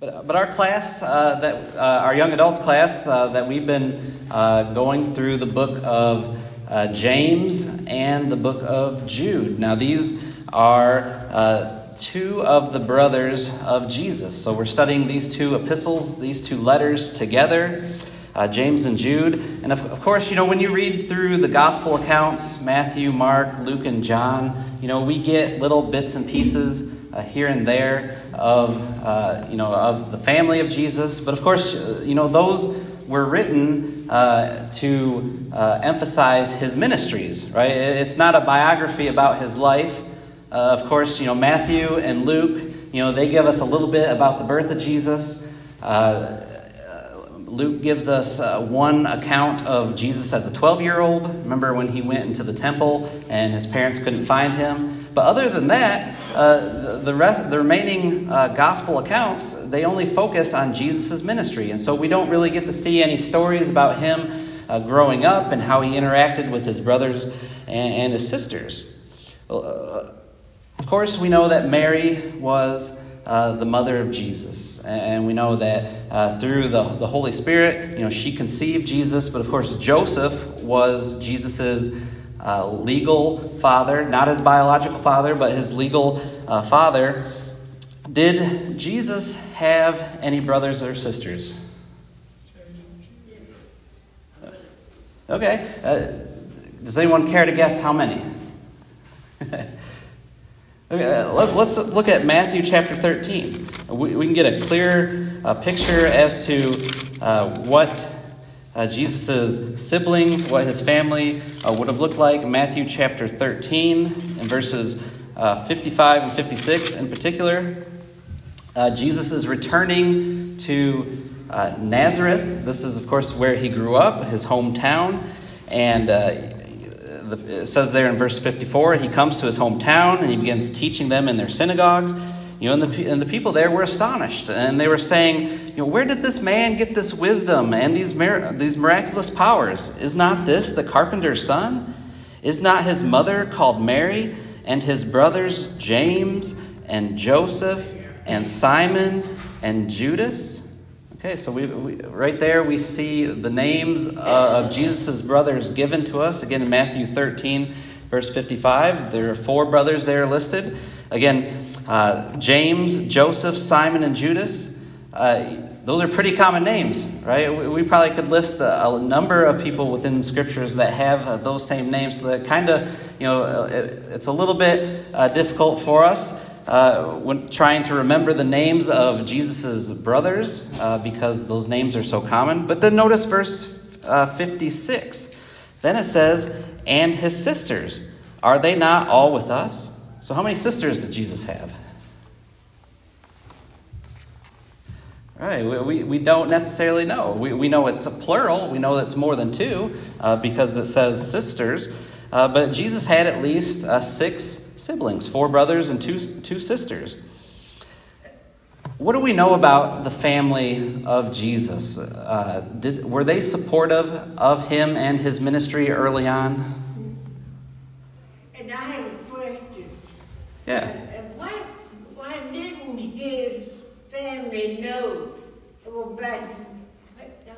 But, but our class, uh, that uh, our young adults class, uh, that we've been uh, going through the book of uh, James and the book of Jude. Now, these are uh, two of the brothers of Jesus. So we're studying these two epistles, these two letters together. James and Jude. And of, of course, you know, when you read through the gospel accounts Matthew, Mark, Luke, and John you know, we get little bits and pieces uh, here and there of, uh, you know, of the family of Jesus. But of course, uh, you know, those were written uh, to uh, emphasize his ministries, right? It's not a biography about his life. Uh, of course, you know, Matthew and Luke, you know, they give us a little bit about the birth of Jesus. Luke gives us uh, one account of Jesus as a 12 year old. Remember when he went into the temple and his parents couldn't find him? But other than that, uh, the, rest, the remaining uh, gospel accounts, they only focus on Jesus' ministry. And so we don't really get to see any stories about him uh, growing up and how he interacted with his brothers and, and his sisters. Uh, of course, we know that Mary was uh, the mother of Jesus. And we know that through the, the Holy Spirit, you know, she conceived Jesus, but of course, Joseph was Jesus's uh, legal father, not his biological father, but his legal uh, father. Did Jesus have any brothers or sisters? Okay. Uh, does anyone care to guess how many? Okay, uh, let's look at Matthew chapter 13. We, we can get a clear uh, picture as to uh, what uh, Jesus' siblings, what his family uh, would have looked like. Matthew chapter 13, and verses uh, 55 and 56 in particular. Jesus is returning to Nazareth. This is, of course, where he grew up, his hometown. And the, it says there in verse 54 he comes to his hometown and he begins teaching them in their synagogues. You know, and the, and the people there were astonished, and they were saying, you know, where did this man get this wisdom and these, these miraculous powers? Is not this the carpenter's son? Is not his mother called Mary, and his brothers James and Joseph and Simon and Judas? Okay, so we, we, right there we see the names uh, of Jesus' brothers given to us. Again, in Matthew 13, verse 55, there are four brothers there listed. Again, uh, James, Joseph, Simon, and Judas. Uh, those are pretty common names, right? We, we probably could list a, a, number of people within scriptures that have uh, those same names. So that kind of, you know, uh, it, it's a little bit uh, difficult for us uh, when trying to remember the names of Jesus's brothers because those names are so common. But then notice verse uh, 56. Then it says, and his sisters. Are they not all with us? So, how many sisters did Jesus have? Right, we, we, we don't necessarily know. We, we know it's a plural, we know it's more than two uh, because it says sisters. Uh, but Jesus had at least uh, six siblings four brothers and two, two sisters. What do we know about the family of Jesus? Uh, did, were they supportive of him and his ministry early on? And I have a question. Yeah. Why, why didn't his family know about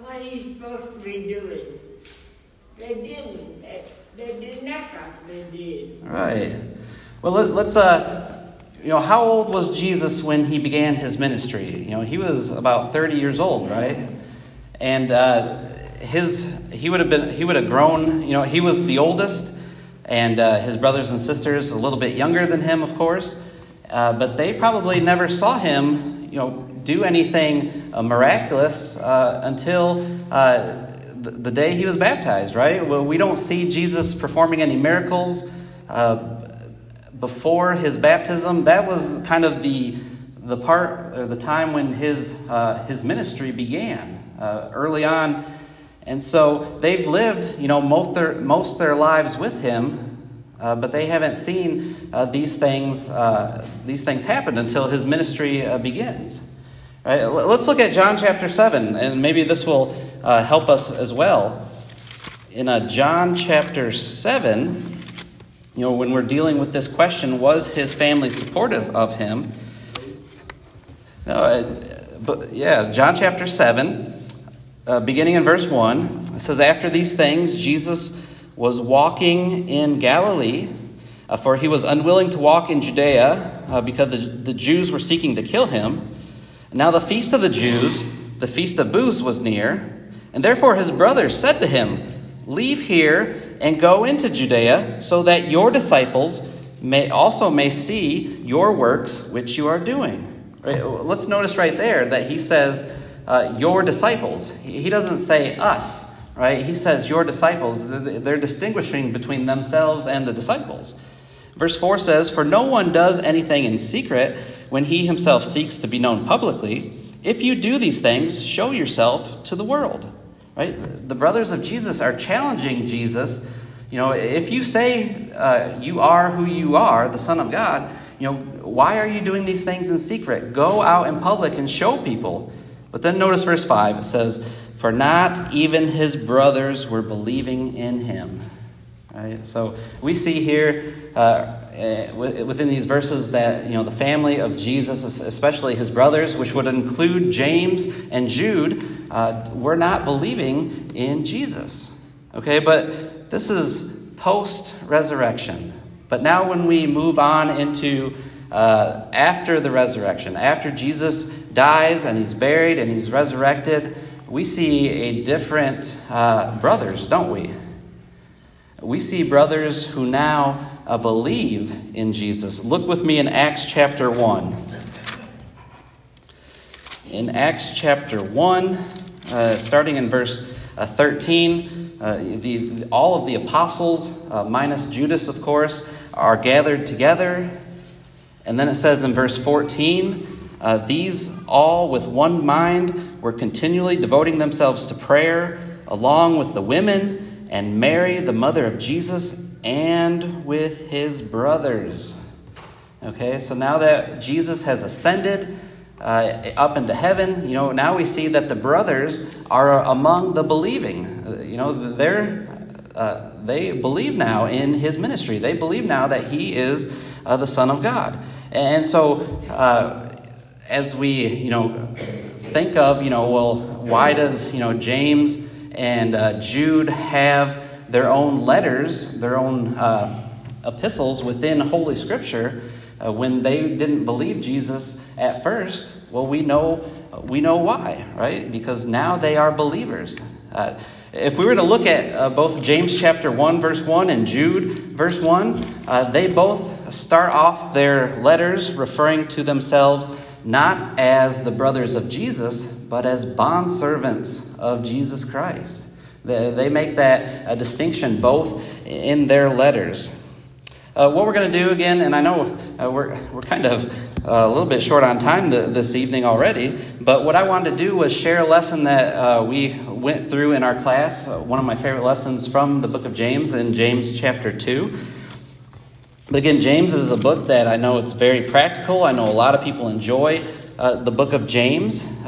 what he's supposed to be doing? They didn't. They didn't act like they did. Right. Well, let, us uh, you know, how old was Jesus when he began his ministry? You know, he was about 30 years old, right? And uh, his, he would have been, he would have grown, you know, he was the oldest, and uh, his brothers and sisters a little bit younger than him, of course. Uh, but they probably never saw him, you know, do anything uh, miraculous uh, until uh, the, day he was baptized, right? Well, we don't see Jesus performing any miracles before his baptism, that was kind of the, the part or the time when his, uh, his ministry began uh, early on. And so they've lived, you know, most their, most their lives with him, uh, but they haven't seen these things these things happen until his ministry begins. Right? Let's look at John chapter seven, and maybe this will help us as well. In John chapter seven. You know, when we're dealing with this question, was his family supportive of him? No, but yeah, John chapter 7, uh, beginning in verse 1, it says, After these things, Jesus was walking in Galilee, uh, for he was unwilling to walk in Judea uh, because the, the Jews were seeking to kill him. Now the feast of the Jews, the feast of booths, was near, and therefore his brothers said to him, Leave here and go into Judea, so that your disciples may also may see your works which you are doing. Let's notice right there that he says, uh, your disciples. He doesn't say us, right? He says your disciples. They're distinguishing between themselves and the disciples. Verse 4 says, For no one does anything in secret when he himself seeks to be known publicly. If you do these things, show yourself to the world. Right? The brothers of Jesus are challenging Jesus. You know, if you say uh, you are who you are, the Son of God, you know, why are you doing these things in secret? Go out in public and show people. But then notice verse 5. It says, For not even his brothers were believing in him. Right? So we see here uh, within these verses that you know the family of Jesus, especially his brothers, which would include James and Jude, uh, were not believing in Jesus. Okay, but this is post resurrection. But now, when we move on into uh, after the resurrection, after Jesus dies and he's buried and he's resurrected, we see a different uh, brothers, don't we? We see brothers who now uh, believe in Jesus. Look with me in Acts chapter 1. In Acts chapter 1, uh, starting in verse uh, 13, uh, the, all of the apostles, uh, minus Judas, of course, are gathered together. And then it says in verse 14, uh, these all, with one mind, were continually devoting themselves to prayer, along with the women and Mary, the mother of Jesus, and with his brothers. Okay, so now that Jesus has ascended uh, up into heaven, you know, now we see that the brothers are among the believing. Uh, you know, they're, uh, they believe now in his ministry. They believe now that he is uh, the Son of God. And so, uh, as we, you know, think of, you know, well, why does, you know, James and uh, Jude have their own letters, their own uh, epistles within Holy Scripture uh, when they didn't believe Jesus at first? Well, we know we know why, right? Because now they are believers. Uh, if we were to look at uh, both James chapter 1, verse 1, and Jude, verse 1, uh, they both start off their letters referring to themselves not as the brothers of Jesus, but as bondservants of Jesus Christ. They make that a distinction both in their letters. Uh, what we're going to do again, and I know uh, we're, we're kind of uh, a little bit short on time th- this evening already, but what I wanted to do was share a lesson that uh, we went through in our class, uh, one of my favorite lessons from the book of James in James chapter 2. But again, James is a book that I know it's very practical. I know a lot of people enjoy uh, the book of James.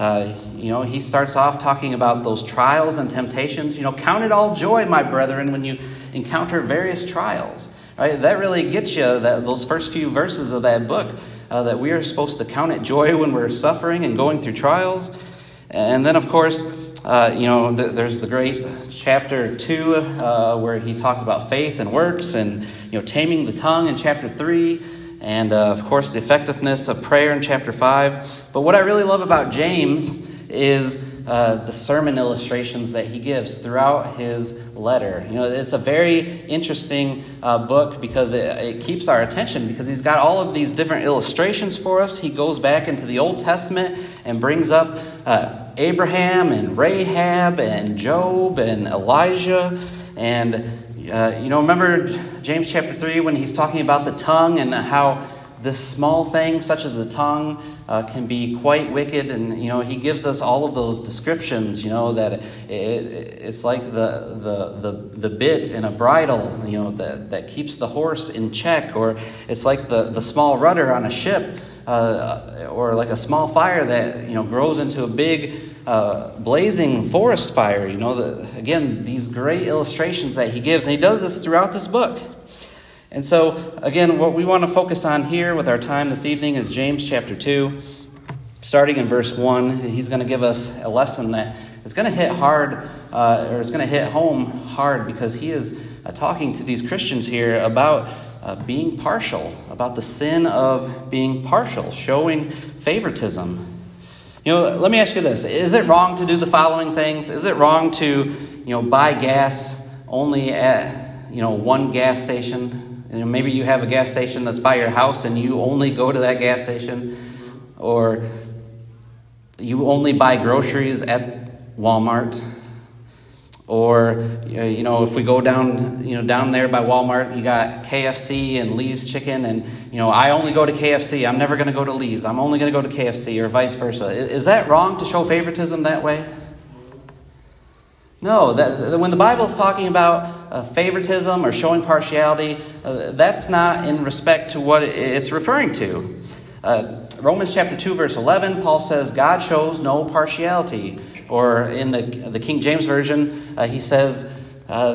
You know, he starts off talking about those trials and temptations. You know, count it all joy, my brethren, when you encounter various trials. Right? That really gets you that, those first few verses of that book. Uh, that we are supposed to count it joy when we're suffering and going through trials. And then, of course, uh, you know, th- there's the great chapter two uh, where he talks about faith and works and you know, taming the tongue in chapter 3, and uh, of course, the effectiveness of prayer in chapter 5. But what I really love about James is uh, the sermon illustrations that he gives throughout his letter. You know, it's a very interesting uh, book because it, it, keeps our attention because he's got all of these different illustrations for us. He goes back into the Old Testament and brings up uh, Abraham and Rahab and Job and Elijah and uh, you know, remember James chapter 3 when he's talking about the tongue and how this small thing, such as the tongue, uh, can be quite wicked. And, you know, he gives us all of those descriptions, you know, that it, it, it's like the, the, the, the bit in a bridle, you know, that, that keeps the horse in check, or it's like the, the small rudder on a ship. Uh, or like a small fire that you know grows into a big uh, blazing forest fire. You know, the, again, these great illustrations that he gives, and he does this throughout this book. And so, again, what we want to focus on here with our time this evening is James chapter 2, starting in verse 1, he's going to give us a lesson that is going to hit hard, uh, or it's going to hit home hard because he is uh, talking to these Christians here about uh, being partial, about the sin of being partial, showing favoritism. You know, let me ask you this Is it wrong to do the following things? Is it wrong to, you know, buy gas only at, you know, one gas station? You know, maybe you have a gas station that's by your house and you only go to that gas station. Or you only buy groceries at Walmart. Or uh, you know, if we go down, you know, down there by Walmart, you got KFC and Lee's Chicken, and you know, I only go to KFC. I'm never going to go to Lee's. I'm only going to go to KFC, or vice versa. Is that wrong to show favoritism that way? No, that, when the Bible is talking about uh, favoritism or showing partiality, uh, that's not in respect to what it's referring to. Uh, Romans chapter 2, verse 11, Paul says, God shows no partiality. Or in the, the King James Version, uh, he says uh,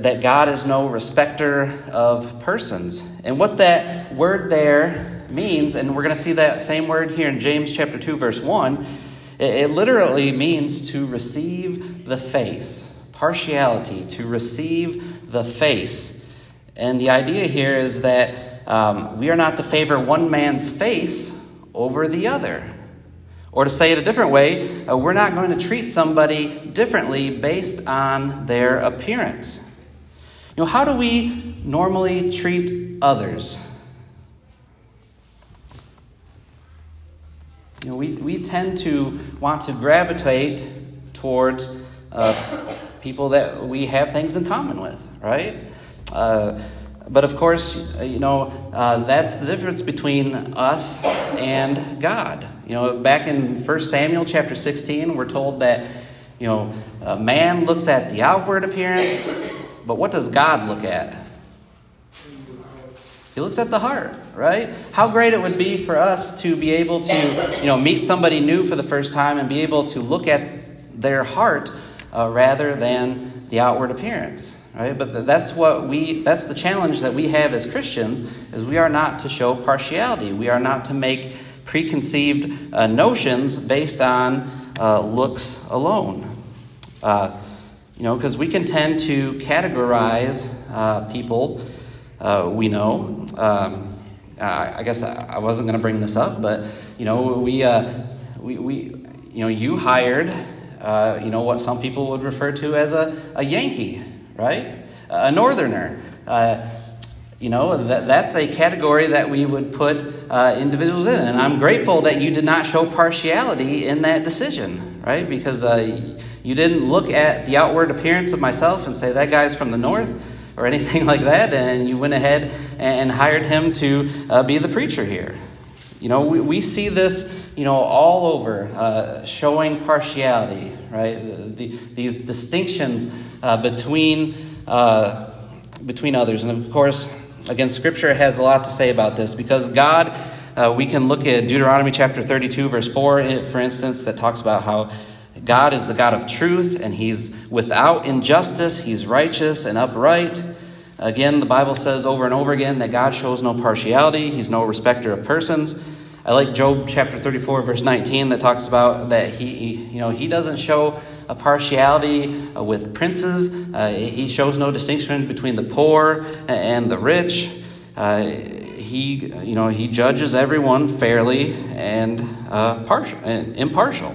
that God is no respecter of persons. And what that word there means, and we're going to see that same word here in James chapter 2, verse 1, it, it literally means to receive the face. Partiality, to receive the face. And the idea here is that um, we are not to favor one man's face over the other. Or to say it a different way, uh, we're not going to treat somebody differently based on their appearance. You know, how do we normally treat others? You know, we, we tend to want to gravitate towards uh, people that we have things in common with, right? Uh, but of course, you know, uh, that's the difference between us and God. You know, back in 1 Samuel chapter 16, we're told that, you know, man looks at the outward appearance, but what does God look at? He looks at the heart, right? How great it would be for us to be able to, you know, meet somebody new for the first time and be able to look at their heart uh, rather than the outward appearance. Right? But that's what we that's the challenge that we have as Christians is we are not to show partiality. We are not to make preconceived uh, notions based on uh, looks alone. Uh, you know, because we can tend to categorize uh, people uh, we know. Um, I guess I wasn't going to bring this up, but you know, we, uh, we, we you know, you hired, you know, what some people would refer to as a, a Yankee right? A northerner. Uh, you know, that, that's a category that we would put uh, individuals in. And I'm grateful that you did not show partiality in that decision, right? Because uh, you didn't look at the outward appearance of myself and say, that guy's from the north or anything like that. And you went ahead and hired him to uh, be the preacher here. You know, we, we see this, you know, all over, uh, showing partiality, right? The, the, these distinctions uh, between, uh, between others. And of course, again, Scripture has a lot to say about this because God, uh, we can look at Deuteronomy chapter 32, verse 4, for instance, that talks about how God is the God of truth and He's without injustice, He's righteous and upright. Again, the Bible says over and over again that God shows no partiality, He's no respecter of persons. I like Job chapter 34, verse 19, that talks about that he, you know, he doesn't show a partiality uh, with princes. Uh, he shows no distinction between the poor and the rich. Uh, he, you know, he judges everyone fairly and, uh, partial, and impartial.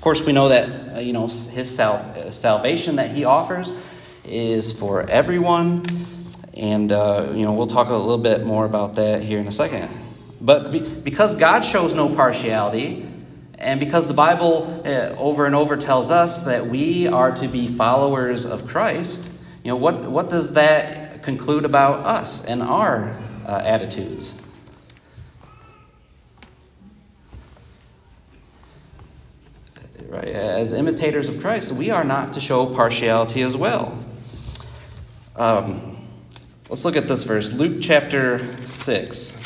Of course, we know that uh, you know his sal- salvation that he offers is for everyone, and uh, you know we'll talk a little bit more about that here in a second. But be- because God shows no partiality, and because the Bible uh, over and over tells us that we are to be followers of Christ, you know, what, what does that conclude about us and our uh, attitudes? Right? As imitators of Christ, we are not to show partiality as well. Um, let's look at this verse Luke chapter 6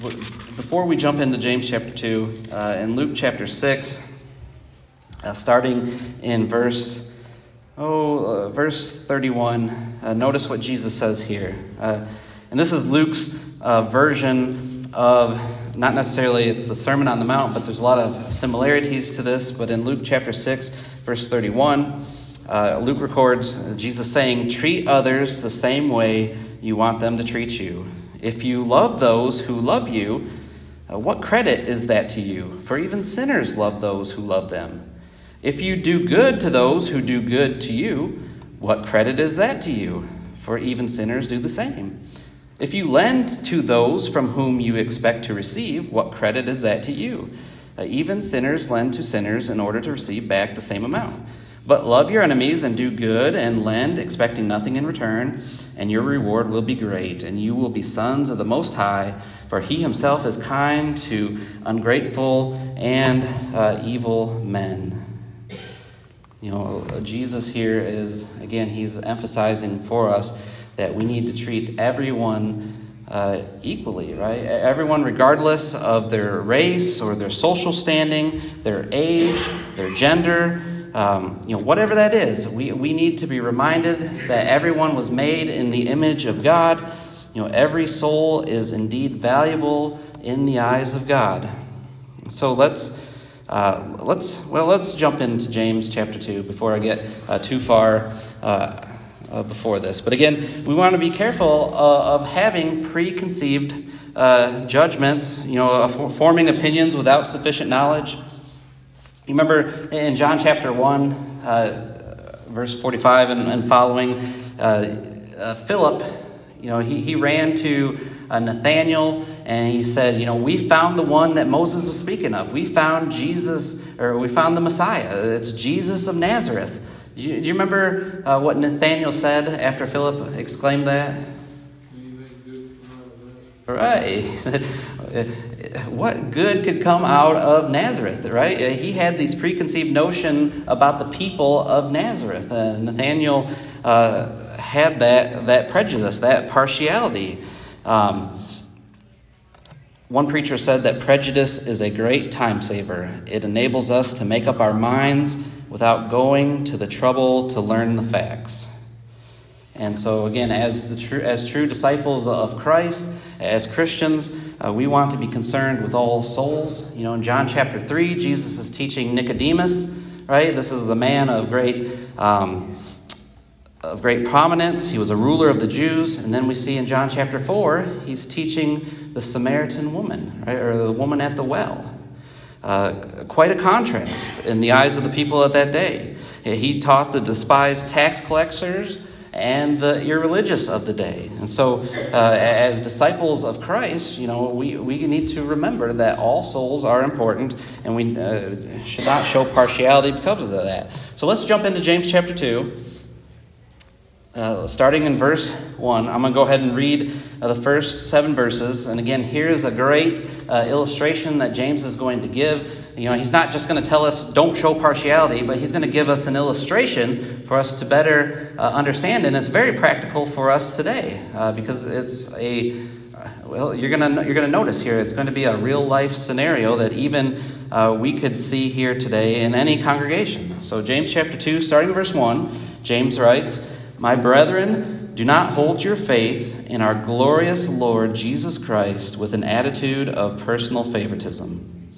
before we jump into James chapter 2, uh, in Luke chapter 6, uh, starting in verse, oh, uh, verse 31, uh, notice what Jesus says here. Uh, and this is Luke's uh, version of not necessarily it's the Sermon on the Mount, but there's a lot of similarities to this. But in Luke chapter 6, verse 31, uh, Luke records Jesus saying, Treat others the same way you want them to treat you. If you love those who love you, uh, what credit is that to you? For even sinners love those who love them. If you do good to those who do good to you, what credit is that to you? For even sinners do the same. If you lend to those from whom you expect to receive, what credit is that to you? Uh, even sinners lend to sinners in order to receive back the same amount. But love your enemies and do good and lend, expecting nothing in return, and your reward will be great, and you will be sons of the Most High, for he himself is kind to ungrateful and uh, evil men. You know, Jesus here is, again, he's emphasizing for us that we need to treat everyone uh, equally, right? Everyone, regardless of their race or their social standing, their age, their gender, um, you know, whatever that is, we, we need to be reminded that everyone was made in the image of God. You know, every soul is indeed valuable in the eyes of God. So let's uh, let's well let's jump into James chapter two before I get uh, too far. Uh, uh, before this. But again, we want to be careful uh, of having preconceived uh, judgments, you know, forming opinions without sufficient knowledge. You remember in John chapter 1, uh, verse 45 and, and following, uh, uh, Philip, you know, he, he ran to Nathanael and he said, You know, we found the one that Moses was speaking of. We found Jesus, or we found the Messiah. It's Jesus of Nazareth. Do you, do you remember uh, what Nathaniel said after Philip exclaimed that? Right. what good could come out of Nazareth, right? Uh, he had these preconceived notion about the people of Nazareth. Uh, Nathaniel uh, had that, that prejudice, that partiality. Um, one preacher said that prejudice is a great time saver. It enables us to make up our minds without going to the trouble to learn the facts. And so, again, as, the true, as true disciples of Christ, as Christians, uh, we want to be concerned with all souls. You know, in John chapter 3, Jesus is teaching Nicodemus, right? This is a man of great, um, of great prominence. He was a ruler of the Jews. And then we see in John chapter 4, he's teaching the Samaritan woman, right? Or the woman at the well. Uh, quite a contrast in the eyes of the people of that day. He taught the despised tax collectors and the irreligious of the day. And so, uh, as disciples of Christ, you know, we, we need to remember that all souls are important and we uh, should not show partiality because of that. So, let's jump into James chapter 2. Uh, starting in verse 1, I'm going to go ahead and read uh, the first seven verses. And again, here's a great uh, illustration that James is going to give. You know, he's not just going to tell us don't show partiality, but he's going to give us an illustration for us to better uh, understand. And it's very practical for us today uh, because it's a well, you're going to you're going to notice here it's going to be a real life scenario that even uh, we could see here today in any congregation. So James chapter 2 starting verse 1, James writes, "My brethren, do not hold your faith in our glorious Lord Jesus Christ with an attitude of personal favoritism.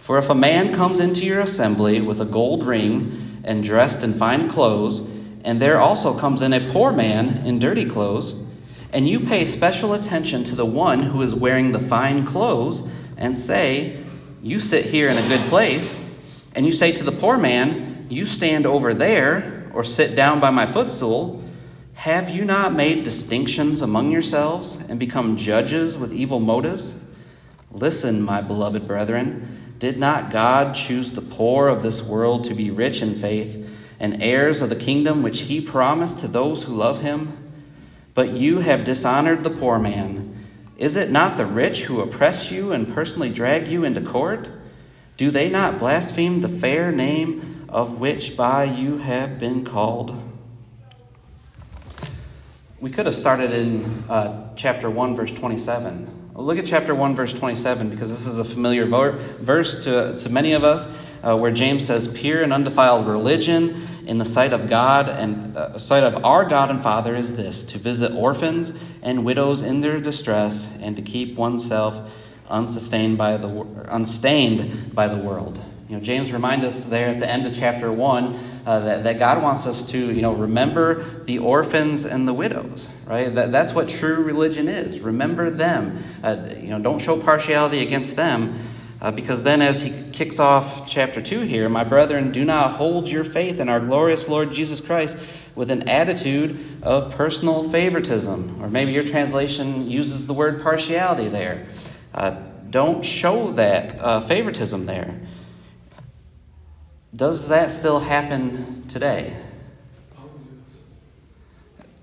For if a man comes into your assembly with a gold ring and dressed in fine clothes, and there also comes in a poor man in dirty clothes, and you pay special attention to the one who is wearing the fine clothes, and say, You sit here in a good place, and you say to the poor man, You stand over there, or sit down by my footstool, have you not made distinctions among yourselves and become judges with evil motives? Listen, my beloved brethren, did not God choose the poor of this world to be rich in faith and heirs of the kingdom which he promised to those who love him? But you have dishonored the poor man. Is it not the rich who oppress you and personally drag you into court? Do they not blaspheme the fair name of which by you have been called? We could have started in uh, chapter 1, verse 27. Look at chapter 1, verse 27, because this is a familiar verse to, to many of us, uh, where James says, Pure and undefiled religion in the sight of God and uh, sight of our God and Father is this to visit orphans and widows in their distress and to keep oneself unsustained by the, unstained by the world. You know, James reminds us there at the end of chapter 1 uh, that, that God wants us to, you know, remember the orphans and the widows, right? That, that's what true religion is. Remember them. Uh, you know, don't show partiality against them. Uh, because then, as he kicks off chapter 2 here, my brethren, do not hold your faith in our glorious Lord Jesus Christ with an attitude of personal favoritism. Or maybe your translation uses the word partiality there. Uh, don't show that uh, favoritism there. Does that still happen today?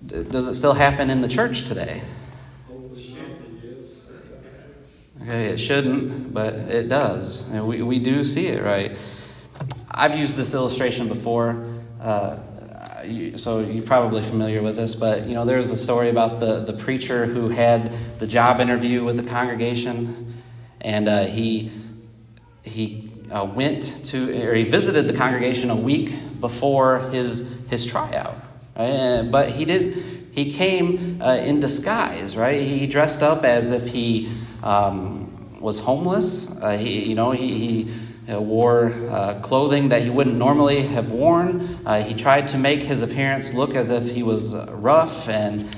Does it still happen in the church today? Okay, it shouldn't, but it does. We, we do see it, right? I've used this illustration before, uh, so you're probably familiar with this, but you know, there's a story about the, the preacher who had the job interview with the congregation, and uh, he, he uh, went to, or he visited the congregation a week before his, his tryout. But he did, he came uh, in disguise, right? He dressed up as if he um, was homeless. Uh, he, you know, he, he uh, wore uh, clothing that he wouldn't normally have worn. Uh, he tried to make his appearance look as if he was rough, and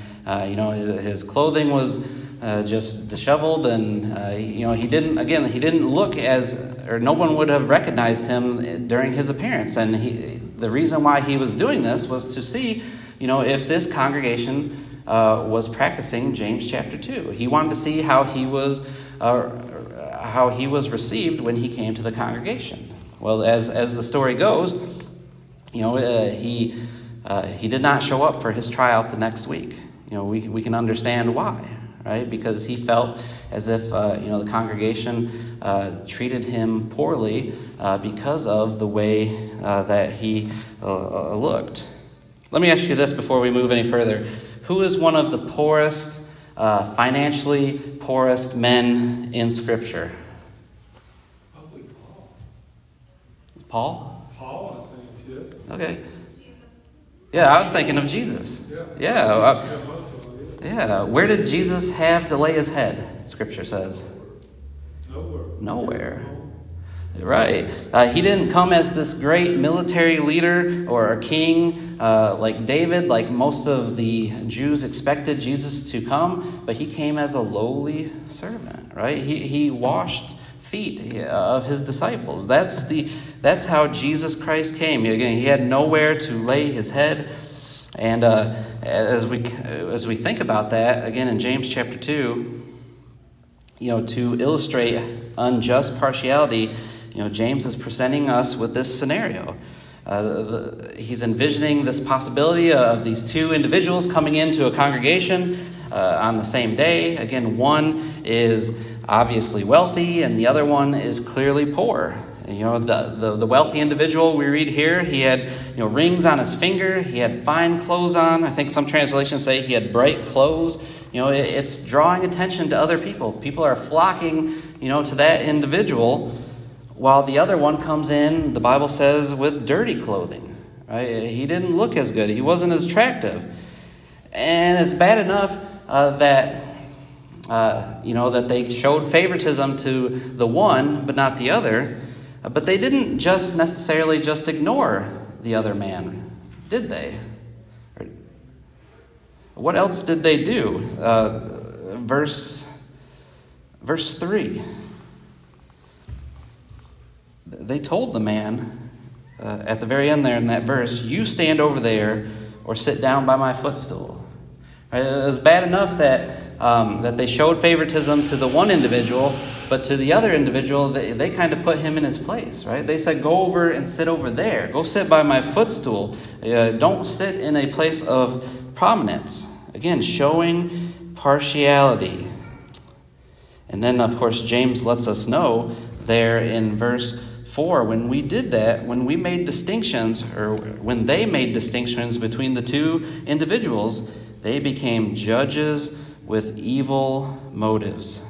you know, his, clothing was uh, just disheveled, and uh, you know he didn't. Again, he didn't look as, or no one would have recognized him during his appearance. And he, the reason why he was doing this was to see, you know, if this congregation uh, was practicing James chapter two. He wanted to see how he was, uh, how he was received when he came to the congregation. Well, as as the story goes, you know, uh, he he did not show up for his tryout the next week. You know, we we can understand why right? Because he felt as if uh, you know the congregation uh, treated him poorly uh, because of the way uh, that he uh, uh, looked. Let me ask you this before we move any further: Who is one of the poorest, financially poorest men in Scripture? Probably Paul. Paul. Paul, I. Okay. Yeah, I was thinking of Jesus. Yeah. Yeah. Yeah. Where did Jesus have to lay his head? Scripture says. Nowhere. Nowhere. Right. Uh, he didn't come as this great military leader or a king uh, like David, like most of the Jews expected Jesus to come, but he came as a lowly servant, right? He, he washed feet of his disciples. That's, the, that's how Jesus Christ came. Again, he had nowhere to lay his head. And uh, as we as we think about that again in James chapter two, you know, to illustrate unjust partiality, you know, James is presenting us with this scenario. Uh, the, he's envisioning this possibility of these two individuals coming into a congregation uh, on the same day. Again, one is obviously wealthy, and the other one is clearly poor. You know, the, the, the, wealthy individual we read here, he had you know, rings on his finger, he had fine clothes on. I think some translations say he had bright clothes. You know, it, it's drawing attention to other people. People are flocking, you know, to that individual, while the other one comes in, the Bible says, with dirty clothing. Right? He didn't look as good, he wasn't as attractive. And it's bad enough uh, that. Uh, you know, that they showed favoritism to the one, but not the other. But they didn't just necessarily just ignore the other man, did they? What else did they do? Uh, verse, verse 3. They told the man uh, at the very end there in that verse, You stand over there or sit down by my footstool. Right? It was bad enough that, um, that they showed favoritism to the one individual, but to the other individual, they, they kind of put him in his place, right? They said, Go over and sit over there. Go sit by my footstool. Uh, don't sit in a place of prominence. Again, showing partiality. And then, of course, James lets us know there in verse 4 when we did that, when we made distinctions, or when they made distinctions between the two individuals, they became judges with evil motives.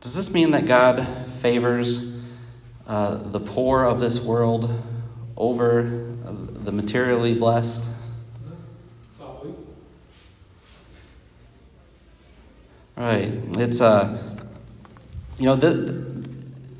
Does this mean that God favors uh, the poor of this world over the materially blessed? Right. It's uh, you know, the,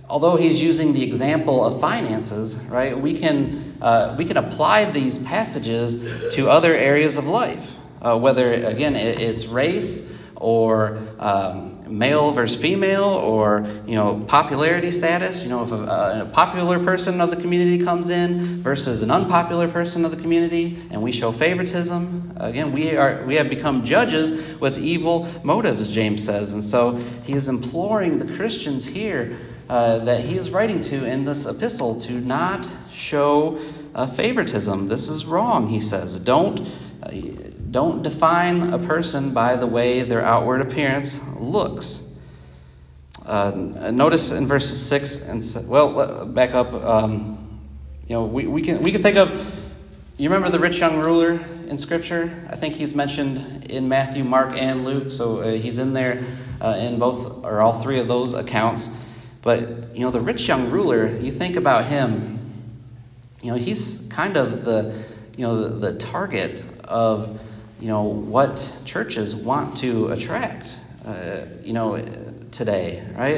although he's using the example of finances, right? We can uh, we can apply these passages to other areas of life, uh, whether again it's race or um, male versus female or you know popularity status you know if a, a, popular person of the community comes in versus an unpopular person of the community and we show favoritism again we are we have become judges with evil motives james says. And so he is imploring the christians here uh, that he is writing to in this epistle to not show uh, favoritism. This is wrong he says. Don't uh, don't define a person by the way their outward appearance looks. Uh, notice in verses 6 and well, back up. Um, you know, we, we, can, we can think of, you remember the rich young ruler in Scripture? I think he's mentioned in Matthew, Mark, and Luke, so uh, he's in there uh, in both or all three of those accounts. But, you know, the rich young ruler, you think about him, you know, he's kind of the, you know, the, the target of you know, what churches want to attract, uh, you know, today, right?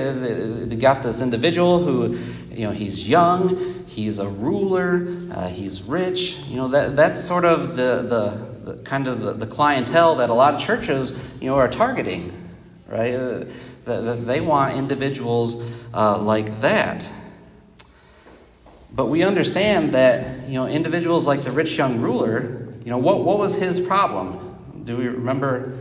They got this individual who, you know, he's young, he's a ruler, uh, he's rich. You know, that that's sort of the the, the kind of the, the, clientele that a lot of churches, you know, are targeting, right? Uh, the, they want individuals uh, like that. But we understand that, you know, individuals like the rich young ruler, you know, what, what was his problem? Do we remember?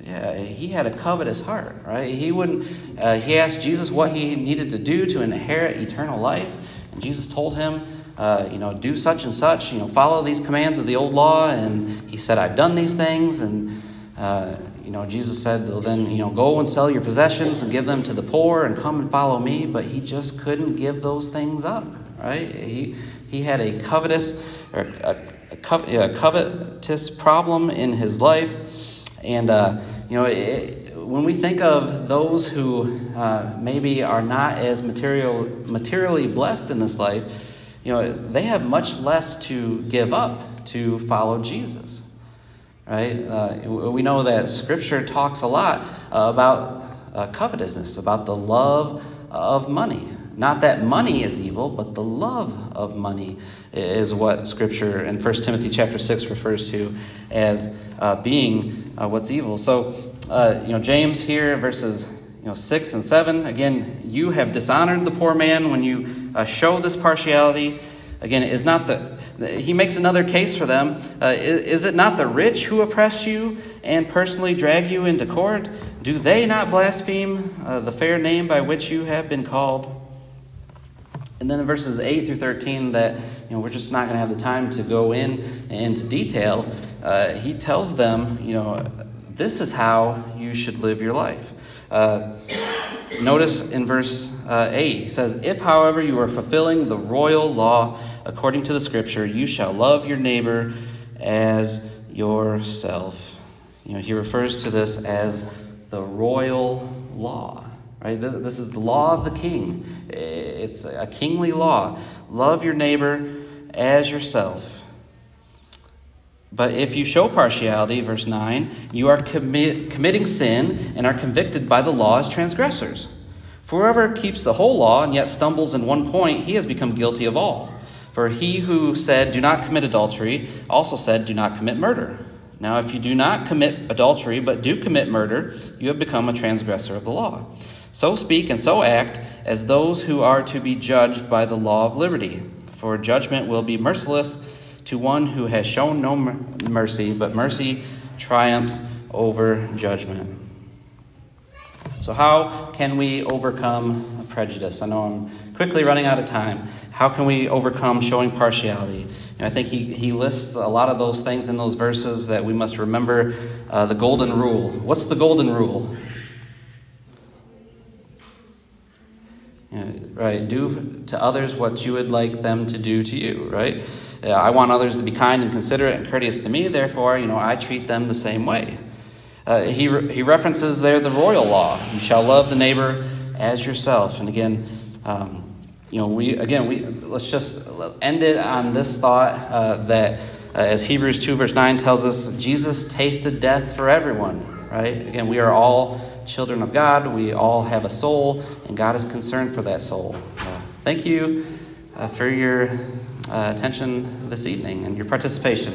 Yeah, he had a covetous heart, right? He wouldn't. Uh, he asked Jesus what he needed to do to inherit eternal life, and Jesus told him, uh, you know, do such and such. You know, follow these commands of the old law. And he said, I've done these things, and uh, you know, Jesus said, well, then, you know, go and sell your possessions and give them to the poor and come and follow me. But he just couldn't give those things up, right? He, he had a covetous, or a, a, covetous problem in his life. And, uh, you know, it, when we think of those who uh, maybe are not as material, materially blessed in this life, you know, they have much less to give up to follow Jesus right? Uh, we know that Scripture talks a lot uh, about uh, covetousness, about the love of money. Not that money is evil, but the love of money is what Scripture in 1 Timothy chapter 6 refers to as uh, being uh, what's evil. So, uh, you know, James here, verses you know, 6 and 7, again, you have dishonored the poor man when you show this partiality. Again, is not the he makes another case for them. Uh, is, is, it not the rich who oppress you and personally drag you into court? Do they not blaspheme uh, the fair name by which you have been called? And then in verses 8 through 13, that you know, we're just not going to have the time to go in into detail, uh, he tells them, you know, this is how you should live your life. Uh, notice in verse uh, 8, he says, If, however, you are fulfilling the royal law, according to the scripture, you shall love your neighbor as yourself. You know, he refers to this as the royal law, right? This is the law of the king. It's a kingly law. Love your neighbor as yourself. But if you show partiality, verse 9, you are commi- committing sin and are convicted by the law as transgressors. For whoever keeps the whole law and yet stumbles in one point, he has become guilty of all. For he who said, Do not commit adultery, also said, Do not commit murder. Now, if you do not commit adultery, but do commit murder, you have become a transgressor of the law. So speak and so act as those who are to be judged by the law of liberty. For judgment will be merciless to one who has shown no mercy, but mercy triumphs over judgment. So, how can we overcome prejudice? I know I'm quickly running out of time. How can we overcome showing partiality? And I think he, he lists a lot of those things in those verses that we must remember uh, the golden rule. What's the golden rule? Yeah, right, do to others what you would like them to do to you, right? I want others to be kind and considerate and courteous to me, therefore, you know, I treat them the same way. Uh, he, re- he references there the royal law you shall love the neighbor as yourself. And again, um, you know, we again we let's just end it on this thought uh, that uh, as Hebrews 2, verse 9 tells us, Jesus tasted death for everyone, right? Again, we are all children of God. We all have a soul, and God is concerned for that soul. Uh, thank you uh, for your uh, attention this evening and your participation.